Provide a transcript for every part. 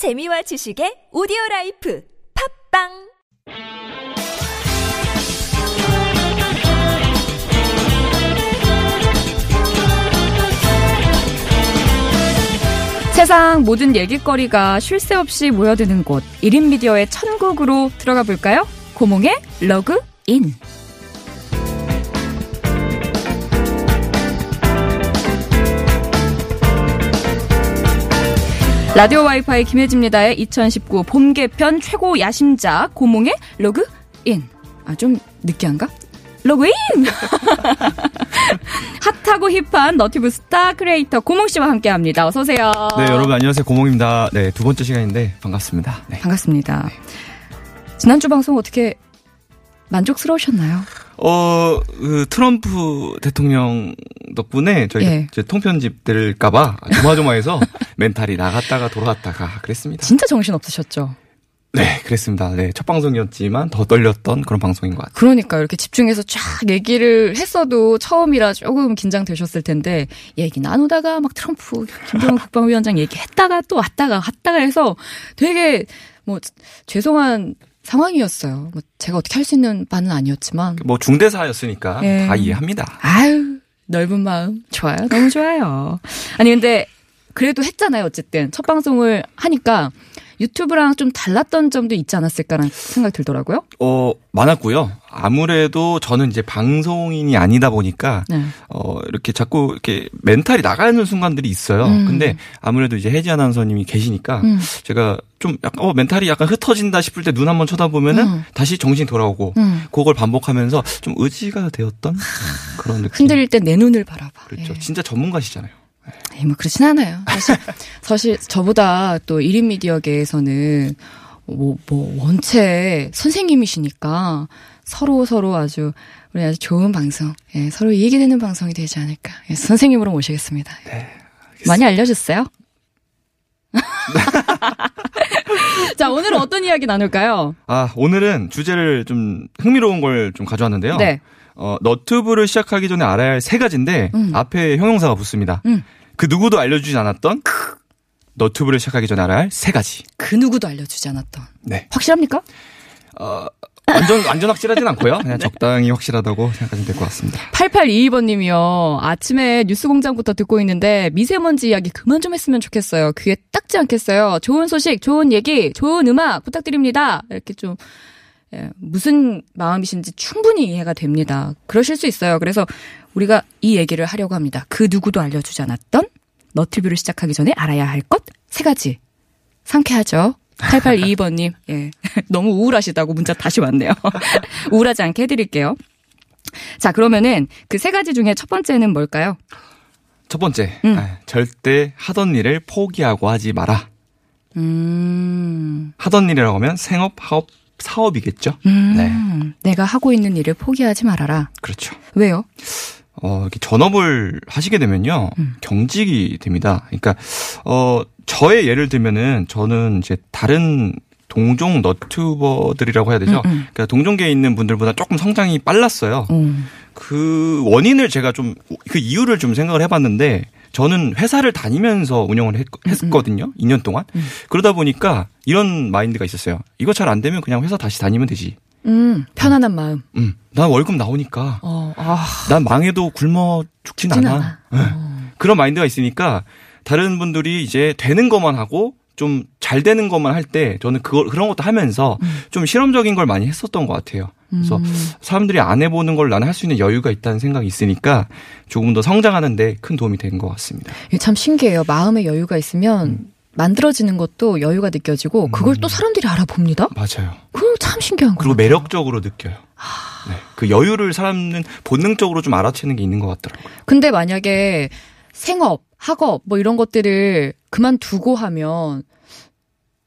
재미와 지식의 오디오 life 팟빵 세상 모든 얘기거리가 쉴 새 없이 모여드는 곳 1인 미디어의 천국으로 들어가 볼까요? 고몽의 로그인 라디오 와이파이 김혜지입니다의 2019 봄 개편 최고 야심작 고몽의 로그인 아 좀 느끼한가? 로그인! hot하고 hip한 유튜브 스타 크리에이터 고몽 씨와 함께 합니다. 어서 오세요. 네, 여러분 안녕하세요. 고몽입니다. 네, 두 번째 시간인데 반갑습니다. 네. 반갑습니다. 지난주 방송 어떻게 만족스러우셨나요? 어, 그 트럼프 대통령 덕분에 저희가 예. 통편집 될까봐 조마조마해서 멘탈이 나갔다가 돌아갔다가 그랬습니다. 진짜 정신 없으셨죠? 네, 그랬습니다. 네, 첫 방송이었지만 더 떨렸던 그런 방송인 것 같아요. 그러니까 이렇게 집중해서 쫙 얘기를 했어도 처음이라 조금 긴장되셨을 텐데 얘기 나누다가 막 트럼프 김정은 국방위원장 얘기했다가 또 왔다가 왔다가 해서 되게 뭐 죄송한 상황이었어요. 뭐 제가 어떻게 할 수 있는 바는 아니었지만 뭐 중대사였으니까 예. 다 이해합니다. 아유 넓은 마음 좋아요. 너무 좋아요. 아니 근데 그래도 했잖아요. 어쨌든 첫 방송을 하니까 유튜브랑 좀 달랐던 점도 있지 않았을까라는 생각이 들더라고요. 어, 많았고요. 아무래도 저는 이제 방송인이 아니다 보니까 네. 어, 이렇게 자꾸 이렇게 mental이 나가는 순간들이 있어요. 음. 근데 아무래도 이제 혜지 아나운서님이 계시니까 음. 제가 좀 약간 어, mental이 약간 흩어진다 싶을 때 눈 한번 쳐다보면은 음. 다시 정신이 돌아오고 음. 그걸 반복하면서 좀 의지가 되었던 그런 느낌. 흔들릴 때 내 눈을 바라봐. 그렇죠. 예. 진짜 전문가시잖아요. 에이, 뭐 그렇진 않아요. 사실, 사실 저보다 또 1인 미디어계에서는 뭐, 뭐 원체 선생님이시니까 서로 서로 아주 우리 아주 좋은 방송, 예, 서로 이익이 되는 방송이 되지 않을까. 예, 선생님으로 모시겠습니다. 많이 알려주세요. 자, 오늘은 어떤 이야기 나눌까요? 아, 오늘은 주제를 좀 흥미로운 걸 좀 가져왔는데요. 네. 어, 너튜브를 시작하기 전에 알아야 할 세 가지인데 음. 앞에 형용사가 붙습니다. 음. 그 누구도 알려주지 않았던 너튜브를 시작하기 전에 알아야 할 세 가지. 그 누구도 알려주지 않았던. 네. 확실합니까? 어, 완전 완전 확실하진 않고요. 그냥 적당히 확실하다고 생각하시면 될 것 같습니다. 8822번님이요. 아침에 뉴스 공장부터 듣고 있는데 미세먼지 이야기 그만 좀 했으면 좋겠어요. 귀에 딱지 않겠어요. 좋은 소식, 좋은 얘기, 좋은 음악 부탁드립니다. 이렇게 좀 예, 무슨 마음이신지 충분히 이해가 됩니다. 그러실 수 있어요. 그래서 우리가 이 얘기를 하려고 합니다. 그 누구도 알려주지 않았던 너튜브를 시작하기 전에 알아야 할 것 세 가지. 상쾌하죠? 8822번님, 예. 너무 우울하시다고 문자 다시 왔네요. 우울하지 않게 해드릴게요. 자, 그러면은 그 세 가지 중에 첫 번째는 뭘까요? 첫 번째, 음. 아, 절대 하던 일을 포기하고 하지 마라. 음, 하던 일이라고 하면 생업, 사업, 사업이겠죠. 음, 네. 내가 하고 있는 일을 포기하지 말아라. 그렇죠. 왜요? 어, 이렇게 전업을 하시게 되면요. 음. 경직이 됩니다. 그러니까, 어, 저의 예를 들면은 저는 이제 다른 동종 너튜버들이라고 해야 되죠. 음, 음. 그러니까 동종계에 있는 분들보다 조금 성장이 빨랐어요. 음, 그 원인을 제가 좀, 그 이유를 좀 생각을 해봤는데, 저는 회사를 다니면서 운영을 했, 거든요 2년 동안. 음. 그러다 보니까 이런 마인드가 있었어요. 이거 잘 안 되면 그냥 회사 다시 다니면 되지. 음, 편안한 마음. 음, 난 월급 나오니까. 어, 아, 난 망해도 굶어 죽진 쉽진 않아. 않아. 어. 그런 마인드가 있으니까 다른 분들이 이제 되는 것만 하고 좀 잘 되는 것만 할 때 저는 그걸 그런 것도 하면서 좀 실험적인 걸 많이 했었던 것 같아요. 그래서 음. 사람들이 안 해보는 걸 나는 할 수 있는 여유가 있다는 생각이 있으니까 조금 더 성장하는데 큰 도움이 된 것 같습니다. 참 신기해요. 마음의 여유가 있으면 만들어지는 것도 여유가 느껴지고 그걸 또 사람들이 알아봅니다. 맞아요. 그거 참 신기한 거 그리고. 매력적으로 느껴요. 네. 그 여유를 사람은 본능적으로 좀 알아채는 게 있는 것 같더라고요. 근데 만약에 생업, 학업 뭐 이런 것들을 그만두고 하면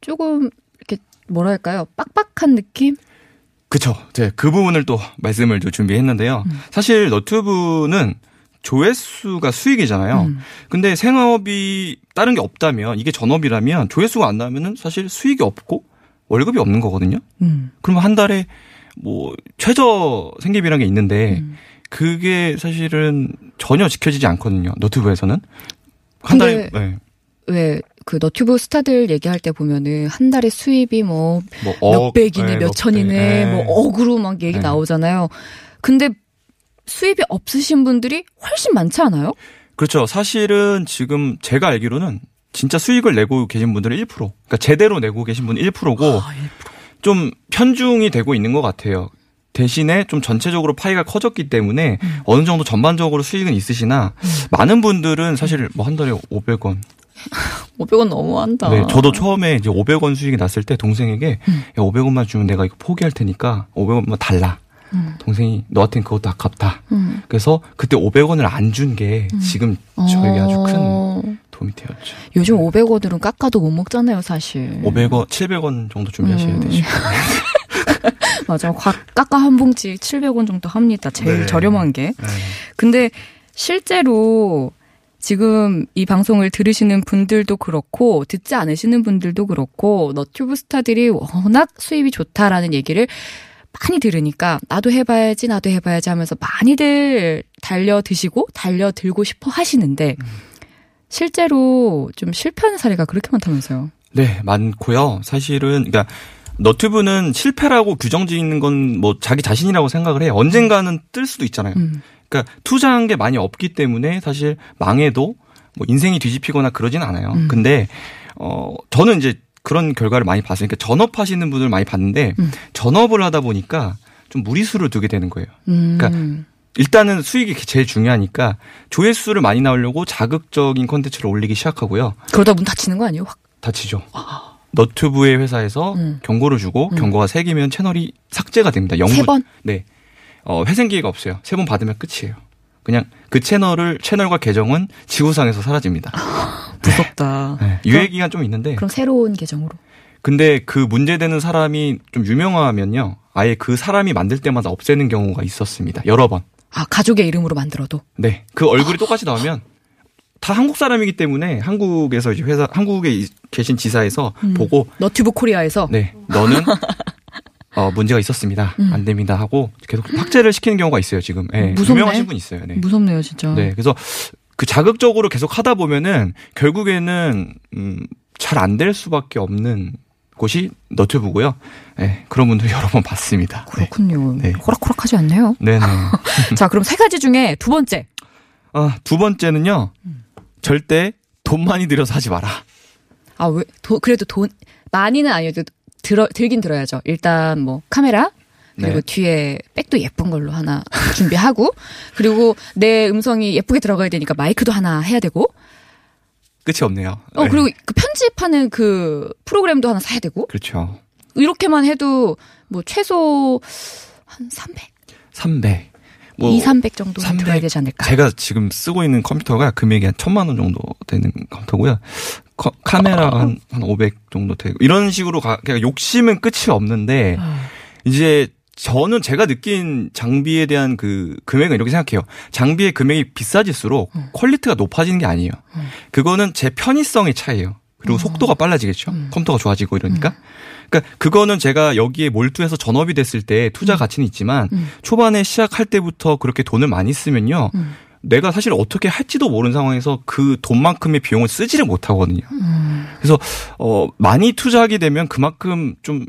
조금 이렇게 뭐랄까요? 빡빡한 느낌? 그쵸. 네, 그 부분을 또 말씀을 좀 준비했는데요. 사실 너튜브는 조회수가 수익이잖아요. 음. 근데 생업이 다른 게 없다면 이게 전업이라면 조회수가 안 나면은 사실 수익이 없고 월급이 없는 거거든요. 음. 그러면 한 달에 뭐 최저 생계비라는 게 있는데 그게 사실은 전혀 지켜지지 않거든요. 너튜브에서는 한 달에 네. 왜 그 너튜브 스타들 얘기할 때 보면은 한 달에 수입이 뭐 뭐몇 억, 백이네, 예, 몇 백, 천이네, 예. 뭐 억으로 막 얘기 네. 나오잖아요. 근데 수입이 없으신 분들이 훨씬 많지 않아요? 그렇죠. 사실은 지금 제가 알기로는 진짜 수익을 내고 계신 분들은 1%. 그러니까 제대로 내고 계신 분은 1%고 아, 좀 편중이 되고 있는 것 같아요. 대신에 좀 전체적으로 파이가 커졌기 때문에 음. 어느 정도 전반적으로 수익은 있으시나 많은 분들은 사실 뭐 한 달에 500원. 500원 너무한다. 네, 저도 처음에 이제 500원 수익이 났을 때 동생에게 음. 야, 500원만 주면 내가 이거 포기할 테니까 500원만 달라. 동생이 너한텐 그것도 아깝다. 음. 그래서 그때 500원을 안 준 게 지금 저에게 아주 큰 어, 도움이 되었죠. 요즘 500원으로는 깎아도 못 먹잖아요, 사실. 500원, 700원 정도 준비하셔야 음. 되죠. 맞아. 과- 깎아 한 봉지 700원 정도 합니다. 제일 네. 저렴한 게. 네. 근데 실제로 지금 이 방송을 들으시는 분들도 그렇고 듣지 않으시는 분들도 그렇고 너튜브 스타들이 워낙 수입이 좋다라는 얘기를 많이 들으니까 나도 해봐야지 나도 해봐야지 하면서 많이들 달려 드시고 달려 들고 싶어 하시는데 실제로 좀 실패하는 사례가 그렇게 많다면서요. 네, 많고요. 사실은 그러니까 너튜브는 실패라고 규정 짓는 건 뭐 자기 자신이라고 생각을 해요. 언젠가는 뜰 수도 있잖아요. 음. 그러니까 투자한 게 많이 없기 때문에 사실 망해도 뭐 인생이 뒤집히거나 그러진 않아요. 음. 근데 어 저는 이제 그런 결과를 많이 봤어요. 그러니까 전업하시는 분들 많이 봤는데 음. 전업을 하다 보니까 좀 무리수를 두게 되는 거예요. 음. 그러니까 일단은 수익이 제일 중요하니까 조회수를 많이 나오려고 자극적인 콘텐츠를 올리기 시작하고요. 그러다 문 닫히는 거 아니에요? 확. 다치죠. 너튜브의 회사에서 음. 경고를 주고 음. 경고가 세 개면 채널이 삭제가 됩니다. 영구 세 번? 네. 어, 회생 기회가 없어요. 세 번 받으면 끝이에요. 그냥 그 채널을 채널과 계정은 지구상에서 사라집니다. 무섭다. 네. 유예 기간 좀 있는데 그럼 새로운 계정으로. 근데 그 문제되는 사람이 좀 유명하면요. 아예 그 사람이 만들 때마다 없애는 경우가 있었습니다. 여러 번. 아, 가족의 이름으로 만들어도. 네. 그 얼굴이 똑같이 나오면 다 한국 사람이기 때문에 한국에서 이제 회사 한국에 이- 계신 지사에서 음. 보고 너튜브 코리아에서 네, 너는 어, 문제가 있었습니다. 음. 안 됩니다 하고 계속 삭제를 시키는 경우가 있어요 지금. 예, 무섭네. 유명하신 분 있어요. 네. 무섭네요, 진짜. 네, 그래서 그 자극적으로 계속 하다 보면은 결국에는 음, 잘 안 될 수밖에 없는 곳이 너튜브고요. 네, 그런 분들 여러 번 봤습니다. 네. 그렇군요. 네. 호락호락하지 않네요. 네네. 자, 그럼 세 가지 중에 두 번째. 아, 두 번째는요. 절대 돈 많이 들여서 하지 마라. 아, 왜, 도, 그래도 돈, 많이는 아니어도 들어, 들긴 들어야죠. 일단 뭐, 카메라, 그리고 네. 뒤에 백도 예쁜 걸로 하나 준비하고, 그리고 내 음성이 예쁘게 들어가야 되니까 마이크도 하나 해야 되고, 끝이 없네요. 어, 네. 그리고 그 편집하는 그 프로그램도 하나 사야 되고, 그렇죠. 이렇게만 해도 뭐, 최소 한 300? 300. 뭐 2, 300 정도 는 300. 들어야 되지 않을까. 제가 지금 쓰고 있는 컴퓨터가 금액이 한 천만 원 정도 되는 컴퓨터고요. 커- 카메라가 한, 한 500 정도 되고 이런 식으로 가, 그냥 욕심은 끝이 없는데 이제 저는 제가 느낀 장비에 대한 그 금액은 이렇게 생각해요. 장비의 금액이 비싸질수록 quality가 높아지는 게 아니에요. 그거는 제 편의성의 차이예요. 그리고 속도가 빨라지겠죠. 컴퓨터가 좋아지고 이러니까. 그러니까 그거는 제가 여기에 몰두해서 전업이 됐을 때 투자 가치는 있지만 음. 초반에 시작할 때부터 그렇게 돈을 많이 쓰면요. 음. 내가 사실 어떻게 할지도 모르는 상황에서 그 돈만큼의 비용을 쓰지를 못하거든요. 음. 그래서 어 많이 투자하게 되면 그만큼 좀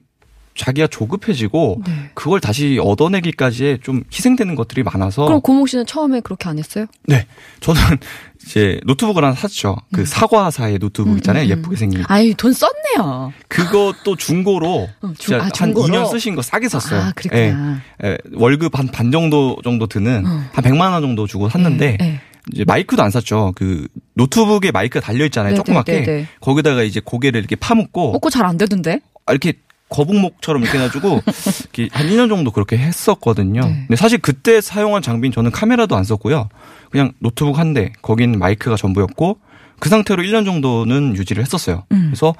자기가 조급해지고 네. 그걸 다시 얻어내기까지에 좀 희생되는 것들이 많아서 그럼 고몽 씨는 처음에 그렇게 안 했어요? 네 저는 이제 노트북을 하나 샀죠. 그 사과사의 노트북 있잖아요. 음, 음. 예쁘게 생긴 아이, 돈 썼네요. 그것도 중고로 어, 중- 아, 한 중고로? 2년 쓰신 거 싸게 샀어요. 아, 그랬구나. 예, 예, 월급 한 반 정도 정도 드는 어. 한 100만 원 정도 주고 샀는데 네, 네. 이제 마이크도 안 샀죠. 그 노트북에 마이크가 달려 있잖아요. 네, 조그맣게. 네, 네, 네. 거기다가 이제 고개를 이렇게 파묻고 먹고 잘 안 되던데? 아, 이렇게 거북목처럼 이렇게 해가지고 한 2년 정도 그렇게 했었거든요. 네. 근데 사실 그때 사용한 장비는 저는 카메라도 안 썼고요. 그냥 노트북 한 대, 거긴 마이크가 전부였고 그 상태로 1년 정도는 유지를 했었어요. 음. 그래서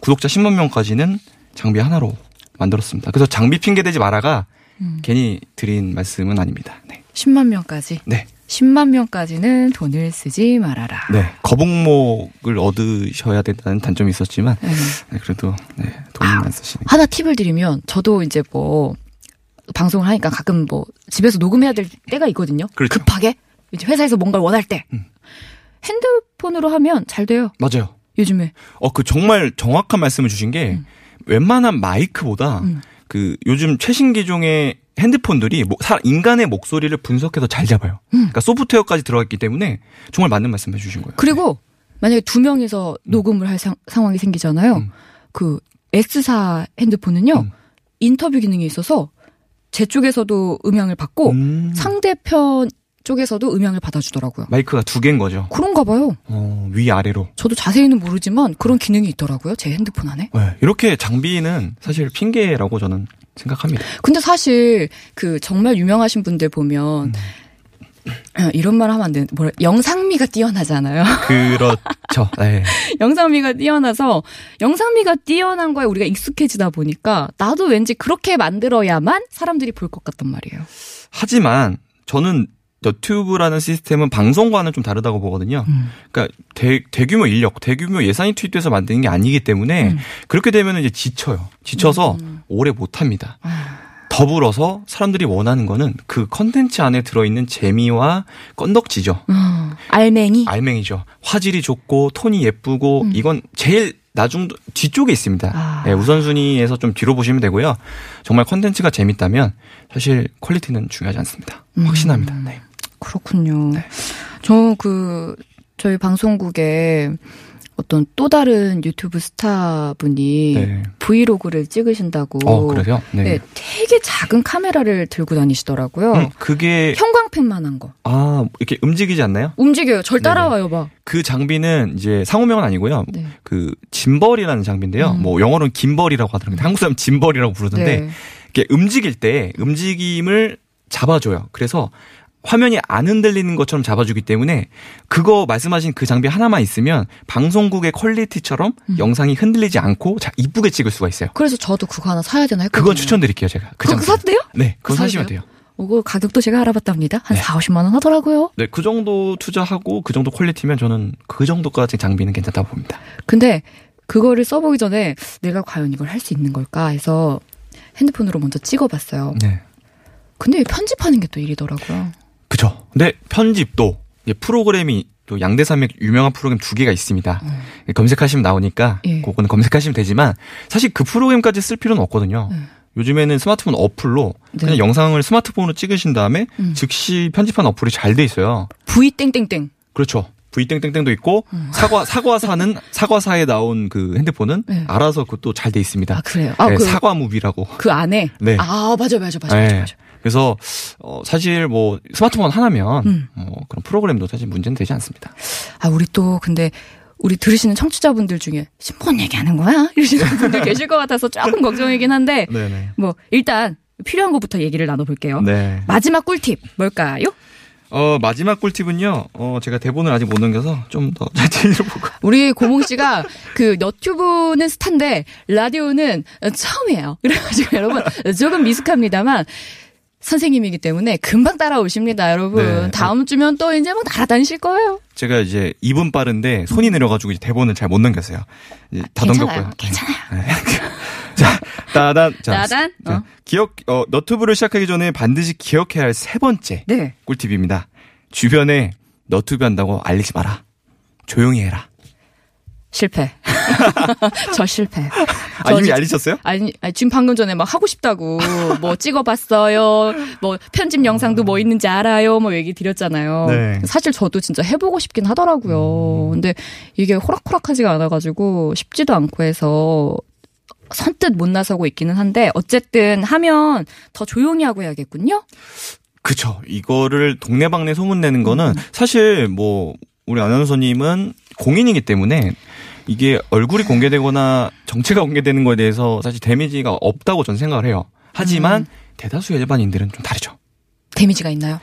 구독자 10만 명까지는 장비 하나로 만들었습니다. 그래서 장비 핑계 대지 마라가 음. 괜히 드린 말씀은 아닙니다. 네. 10만 명까지. 네. 10만 명까지는 돈을 쓰지 말아라. 네. 거북목을 얻으셔야 된다는 단점이 있었지만 네. 네, 그래도 네, 돈은 안 쓰시는. 하나 팁을 드리면 저도 이제 뭐 방송을 하니까 가끔 뭐 집에서 녹음해야 될 때가 있거든요. 그렇죠. 급하게 이제 회사에서 뭔가를 원할 때 음. 핸드폰으로 하면 잘 돼요. 맞아요. 요즘에. 어, 그 정말 정확한 말씀을 주신 게 웬만한 마이크보다 음. 그 요즘 최신 기종의 핸드폰들이 사- 인간의 목소리를 분석해서 잘 잡아요. 음. 그러니까 소프트웨어까지 들어갔기 때문에 정말 맞는 말씀 해주신 거예요. 그리고 만약에 두 명이서 녹음을 할 상, 황이 생기잖아요. 음. 그 S사 핸드폰은요. 음. 인터뷰 기능이 있어서 제 쪽에서도 음향을 받고 음. 상대편 쪽에서도 음향을 받아주더라고요. 마이크가 두 개인 거죠. 그런가 봐요. 어, 위 아래로. 저도 자세히는 모르지만 그런 기능이 있더라고요. 제 핸드폰 안에. 네, 이렇게 장비는 사실 핑계라고 저는 생각합니다. 근데 사실 그 정말 유명하신 분들 보면 아, 이런 말 하면 안 되는 뭐라 영상미가 뛰어나잖아요. 그렇죠. 네. 영상미가 뛰어나서 영상미가 뛰어난 거에 우리가 익숙해지다 보니까 나도 왠지 그렇게 만들어야만 사람들이 볼 것 같단 말이에요. 하지만 저는 너튜브라는 시스템은 방송과는 좀 다르다고 보거든요. 음. 그러니까 대, 대규모 인력, 대규모 예산이 투입돼서 만드는 게 아니기 때문에 음. 그렇게 되면 이제 지쳐요. 지쳐서 오래 못 합니다. 아, 더불어서 사람들이 원하는 거는 그 컨텐츠 안에 들어있는 재미와 건덕지죠. 음, 알맹이. 알맹이죠. 화질이 좋고 톤이 예쁘고 이건 제일 나중 뒤쪽에 있습니다. 음. 아. 네, 우선순위에서 좀 뒤로 보시면 되고요. 정말 컨텐츠가 재밌다면 사실 quality는 중요하지 않습니다. 음. 확신합니다. 네. 그렇군요. 네. 저그 저희 방송국에 어떤 또 다른 유튜브 스타 분이 네. 브이로그를 찍으신다고. 어, 그래요? 네. 네, 되게 작은 카메라를 들고 다니시더라고요. 음, 그게 형광펜만한 거. 아 이렇게 움직이지 않나요? 움직여요. 절. 따라와요, 막. 그 장비는 이제 상호명은 아니고요. 네. 그 짐벌이라는 장비인데요. 음. 뭐 영어로는 김벌이라고 하더라고요. 한국 사람 짐벌이라고 부르던데 네. 이게 움직일 때 움직임을 잡아줘요. 그래서 화면이 안 흔들리는 것처럼 잡아주기 때문에 그거 말씀하신 그 장비 하나만 있으면 방송국의 퀄리티처럼 음. 영상이 흔들리지 않고 자 이쁘게 찍을 수가 있어요. 그래서 저도 그거 하나 사야 되나 했거든요. 그건 추천드릴게요, 제가. 그 그거. 사도 돼요? 네, 그거 사시면 돼요. 어, 그 가격도 제가 알아봤답니다. 한 네. 4, 50만 원 하더라고요. 네, 그 정도 투자하고 그 정도 퀄리티면 저는 그 정도까지 장비는 괜찮다고 봅니다. 근데 그거를 써보기 전에 내가 과연 이걸 할 수 있는 걸까 해서 핸드폰으로 먼저 찍어봤어요. 네. 근데 편집하는 게 또 일이더라고요. 그죠. 근데 편집도 프로그램이 또 양대산맥 유명한 프로그램 두 개가 있습니다. 검색하시면 나오니까 예. 그거는 검색하시면 되지만 사실 그 프로그램까지 쓸 필요는 없거든요. 네. 요즘에는 스마트폰 어플로 네. 그냥 영상을 스마트폰으로 찍으신 다음에 음. 즉시 편집한 어플이 잘 돼 있어요. V 땡땡땡. 그렇죠. V 땡땡땡도 있고 사과 사과사는 사과사에 나온 그 핸드폰은 네. 알아서 그것도 잘 돼 있습니다. 아 그래요? 아, 네, 그, 사과 무비라고. 그 안에. 네. 아 맞아 맞아 맞아 네. 맞아. 맞아. 그래서 어, 사실 뭐 스마트폰 하나면 음. 뭐 그런 프로그램도 사실 문제는 되지 않습니다. 아 우리 또 근데 우리 들으시는 청취자분들 중에 신폰 얘기하는 거야 이러시는 분들 계실 것 같아서 조금 걱정이긴 한데 네네. 뭐 일단 필요한 것부터 얘기를 나눠볼게요. 네. 마지막 꿀팁 뭘까요? 어 마지막 꿀팁은요. 어 제가 대본을 아직 못 넘겨서 좀 더 자세히 보고. 우리 고몽 씨가 그 너튜브는 스타인데 라디오는 처음이에요. 그래가지고 여러분 조금 미숙합니다만 선생님이기 때문에 금방 따라오십니다, 여러분. 네. 다음 주면 또 이제 막 날아다니실 거예요. 제가 이제 입은 빠른데 손이 내려가지고 이제 대본을 잘 못 넘겼어요. 이제 다 괜찮아요. 넘겼고요. 괜찮아요. 네. 자, 따단. 자, 따단. 자, 어. 기억, 어, 너튜브를 시작하기 전에 반드시 기억해야 할 세 번째 네. 꿀팁입니다. 주변에 너튜브 한다고 알리지 마라. 조용히 해라. 실패. 저 실패. 아, 저 이미 알리셨어요? 아니, 아니, 지금 방금 전에 막 하고 싶다고, 뭐 찍어봤어요, 뭐 편집 영상도 뭐 있는지 알아요, 뭐 얘기 드렸잖아요. 네. 사실 저도 진짜 해보고 싶긴 하더라고요. 근데 이게 호락호락하지가 않아가지고 쉽지도 않고 해서 선뜻 못 나서고 있기는 한데, 어쨌든 하면 더 조용히 하고 해야겠군요? 그쵸. 이거를 동네방네 소문내는 음. 거는 사실 뭐, 우리 아나운서님은 공인이기 때문에 이게 얼굴이 공개되거나 정체가 공개되는 거에 대해서 사실 데미지가 없다고 저는 생각을 해요. 하지만 음. 대다수 일반인들은 좀 다르죠. 데미지가 있나요?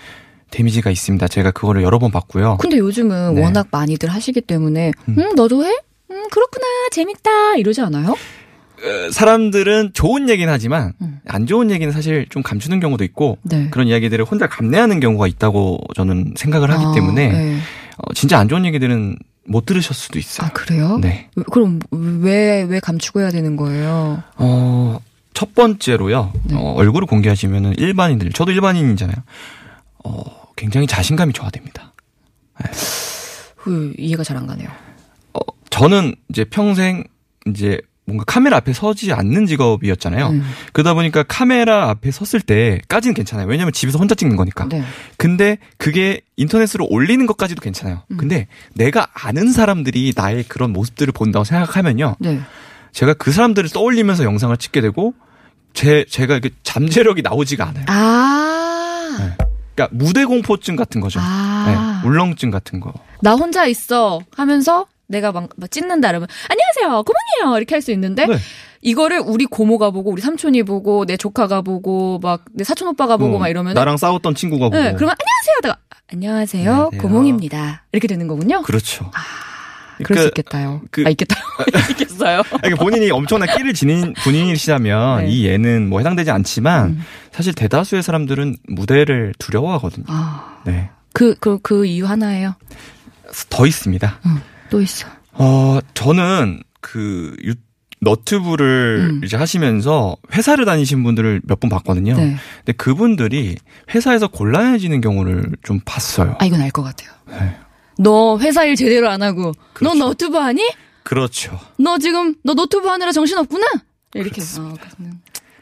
데미지가 있습니다. 제가 그거를 여러 번 봤고요. 근데 요즘은 네. 워낙 많이들 하시기 때문에, 음. 음, 너도 해? 음, 그렇구나, 재밌다, 이러지 않아요? 어, 사람들은 좋은 얘기는 하지만 음. 안 좋은 얘기는 사실 좀 감추는 경우도 있고 네. 그런 이야기들을 혼자 감내하는 경우가 있다고 저는 생각을 하기 아, 때문에 네. 어, 진짜 안 좋은 얘기들은 못 들으실 수도 있어요. 아, 그래요? 네. 왜- 그럼 왜, 왜 감추고 해야 되는 거예요? 어, 첫 번째로요. 네. 어, 얼굴을 공개하시면은 일반인들, 저도 일반인이잖아요. 어, 굉장히 자신감이 저하됩니다. 그, 이해가 잘 안 가네요. 어, 저는 이제 평생 이제 뭔가 카메라 앞에 서지 않는 직업이었잖아요. 음. 그러다 보니까 카메라 앞에 섰을 때까지는 괜찮아요. 왜냐면 집에서 혼자 찍는 거니까. 네. 근데 그게 인터넷으로 올리는 것까지도 괜찮아요. 음. 근데 내가 아는 사람들이 나의 그런 모습들을 본다고 생각하면요. 네. 제가 그 사람들을 떠올리면서 영상을 찍게 되고 제 제가 이렇게 잠재력이 나오지가 않아요. 아. 네. 그러니까 무대 공포증 같은 거죠. 아. 네, 울렁증 같은 거. 나 혼자 있어 하면서 내가 막, 막 찢는다 그러면 안녕하세요 고모니요 이렇게 할 수 있는데 네. 이거를 우리 고모가 보고 우리 삼촌이 보고 내 조카가 보고 막 내 사촌 오빠가 보고 어, 막 이러면 나랑 싸웠던 친구가 보고. 네, 그러면 안녕하세요 하다가 안녕하세요 안녕하세요. 고몽입니다 이렇게 되는 거군요. 그렇죠. 그럴 수 있겠다요. 그- 아 있겠다. 있겠어요. 아니, 본인이 엄청난 끼를 지닌 분이시다면 네. 이 예는 뭐 해당되지 않지만 음. 사실 대다수의 사람들은 무대를 두려워하거든요. 아, 네. 그, 그, 그 이유 하나예요. 더 있습니다. 응, 또 있어. 어, 저는 그 유, 너튜브를 음. 이제 하시면서 회사를 다니신 분들을 몇분 봤거든요. 네. 근데 그분들이 회사에서 곤란해지는 경우를 좀 봤어요. 아, 이건 알 것 같아요. 네. 너 회사 일 제대로 안 하고, 그렇죠. 너 너튜브 하니? 그렇죠. 너 지금, 너 노트북 하느라 정신없구나? 이렇게. 어,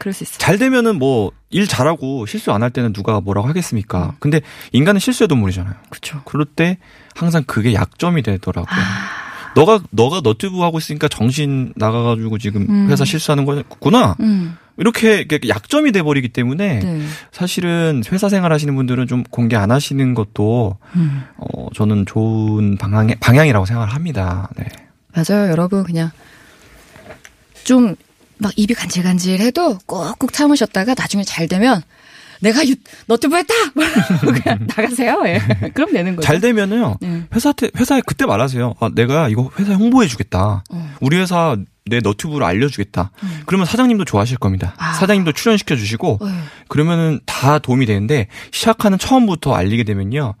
그럴 수 있어. 잘 되면은 뭐 일 잘하고 실수 안 할 때는 누가 뭐라고 음. 하겠습니까? 근데 인간은 실수의 동물이잖아요. 그쵸. 그럴 때 항상 그게 약점이 되더라고요. 아. 너가 너가 너튜브 하고 있으니까 정신 나가가지고 지금 음. 회사 실수하는 거구나. 음, 이렇게 약점이 돼 버리기 때문에 네. 사실은 회사 생활하시는 분들은 좀 공개 안 하시는 것도 음. 어 저는 좋은 방향 방향이라고 생각을 합니다. 네. 맞아요, 여러분. 그냥 좀 막 입이 간질간질해도 꾹꾹 참으셨다가 나중에 잘 되면 내가 유, 너튜브 했다! 그냥 나가세요. 예. 그럼 되는 거죠. 잘 되면은요. 네. 회사 때 회사에 그때 말하세요. 아, 내가 이거 회사 홍보해 주겠다. 어. 우리 회사 내 너튜브를 알려 주겠다. 음. 그러면 사장님도 좋아하실 겁니다. 아. 사장님도 출연시켜 주시고 어, 예. 그러면은 다 도움이 되는데 시작하는 처음부터 알리게 되면요.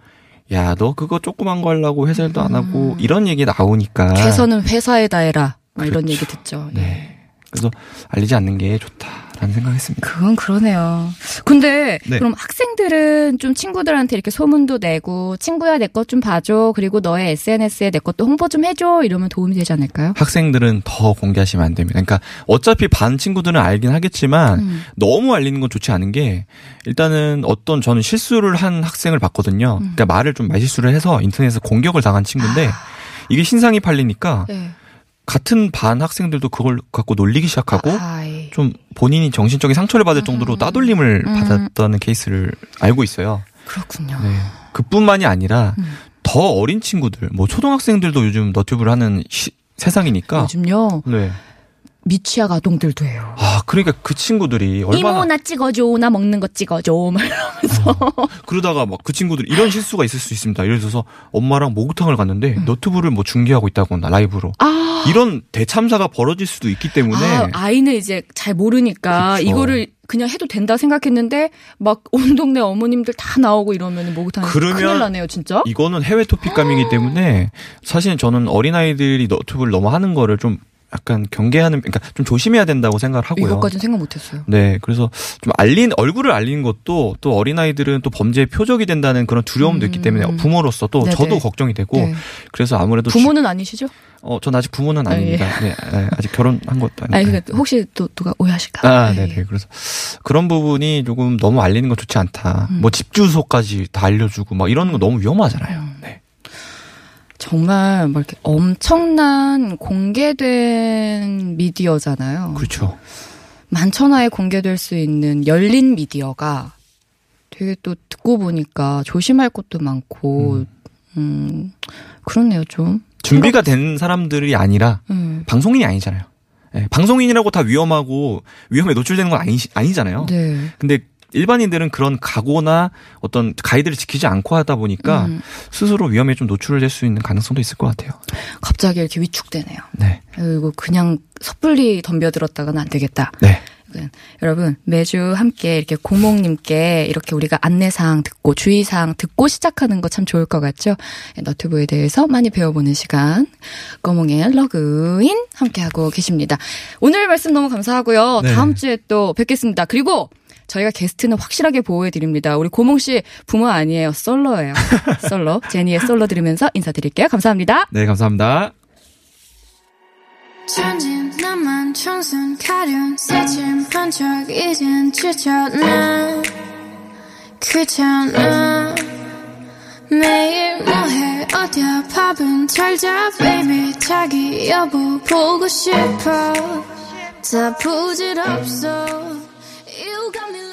야, 너 그거 조그만 거 하려고 회사 일도 안 하고 이런 얘기 나오니까. 최선은 회사에다 해라. 막 이런 아. 그렇죠. 얘기 듣죠. 예. 네. 그래서 알리지 않는 게 좋다라는 생각했습니다. 그건 그러네요. 근데 네. 그럼 학생들은 좀 친구들한테 이렇게 소문도 내고 친구야 내 것 좀 봐줘. 그리고 너의 SNS에 내 것도 홍보 좀 해줘. 이러면 도움이 되지 않을까요? 학생들은 더 공개하시면 안 됩니다. 그러니까 어차피 반 친구들은 알긴 하겠지만 음. 너무 알리는 건 좋지 않은 게 일단은 어떤 저는 실수를 한 학생을 봤거든요. 음. 그러니까 말을 좀 말실수를 해서 인터넷에서 공격을 당한 친구인데 아. 이게 신상이 팔리니까 네. 같은 반 학생들도 그걸 갖고 놀리기 시작하고 아이. 좀 본인이 정신적인 상처를 받을 정도로 따돌림을 음. 받았다는 케이스를 알고 있어요. 그렇군요. 네. 그뿐만이 아니라 음. 더 어린 친구들, 뭐 초등학생들도 요즘 너튜브를 하는 시- 세상이니까. 요즘요 네. 미취학 아동들도 해요. 아, 그러니까 그 친구들이 얼마나 이모 나 찍어줘. 나 먹는 거 찍어줘. 막 이러면서. 그러다가 막 그 친구들 이런 실수가 있을 수 있습니다. 예를 들어서 엄마랑 목욕탕을 갔는데 음. 너튜브를 뭐 중계하고 있다거나 라이브로 아. 이런 대참사가 벌어질 수도 있기 때문에 아, 아이는 이제 잘 모르니까 그쵸. 이거를 그냥 해도 된다 생각했는데 막 온 동네 어머님들 다 나오고 이러면 목욕탕 큰일 나네요, 진짜. 이거는 해외 토픽감이기 때문에 사실 저는 어린 아이들이 너튜브를 너무 하는 거를 좀 약간 경계하는 그러니까 좀 조심해야 된다고 생각을 하고요. 이것까지는 생각 못했어요. 네, 그래서 좀 알린 얼굴을 알리는 것도 또 어린 아이들은 또 범죄의 표적이 된다는 그런 두려움도 있기 때문에 음. 부모로서 또 네네. 저도 걱정이 되고 네. 그래서 아무래도 부모는 아니시죠? 주- 어, 전 아직 부모는 아, 아닙니다. 네, 네, 아직 결혼한 것도 아니고. 아니, 근데 혹시 또 누가 오해하실까? 아, 네. 네네. 그래서 그런 부분이 조금 너무 알리는 건 좋지 않다. 음. 뭐 집 주소까지 다 알려주고 막 이러는 거 너무 위험하잖아요. 네. 정말 뭐 이렇게 엄청난 공개된 미디어잖아요. 그렇죠. 만천하에 공개될 수 있는 열린 미디어가 되게 또 듣고 보니까 조심할 것도 많고, 음, 그렇네요, 좀. 준비가 된 사람들이 아니라 음, 방송인이 아니잖아요. 네, 방송인이라고 다 위험하고 위험에 노출되는 건 아니, 아니잖아요. 네. 근데 일반인들은 그런 각오나 어떤 가이드를 지키지 않고 하다 보니까 음, 스스로 위험에 좀 노출될 수 있는 가능성도 있을 것 같아요. 갑자기 이렇게 위축되네요. 네. 그리고 그냥 섣불리 덤벼들었다가는 안 되겠다. 네. 네. 여러분 매주 함께 이렇게 고목님께 이렇게 우리가 안내사항 듣고 주의사항 듣고 시작하는 거 참 좋을 것 같죠. 네, 너튜브에 대해서 많이 배워보는 시간 고목의 러그인 함께하고 계십니다. 오늘 말씀 너무 감사하고요. 네. 다음 주에 또 뵙겠습니다. 그리고 저희가 게스트는 확실하게 보호해 드립니다. 우리 고몽 씨 부모 아니에요. 솔로예요. 솔로. 제니의 솔로 들으면서 인사드릴게요. 감사합니다. 네, 감사합니다. 천진 나만 청순 가련 새침 반짝 이젠 지쳤나 귀찮아 매일 뭐해 어디야 밥은 잘자 baby 자기 여보 보고 싶어 다 부질없어 You got me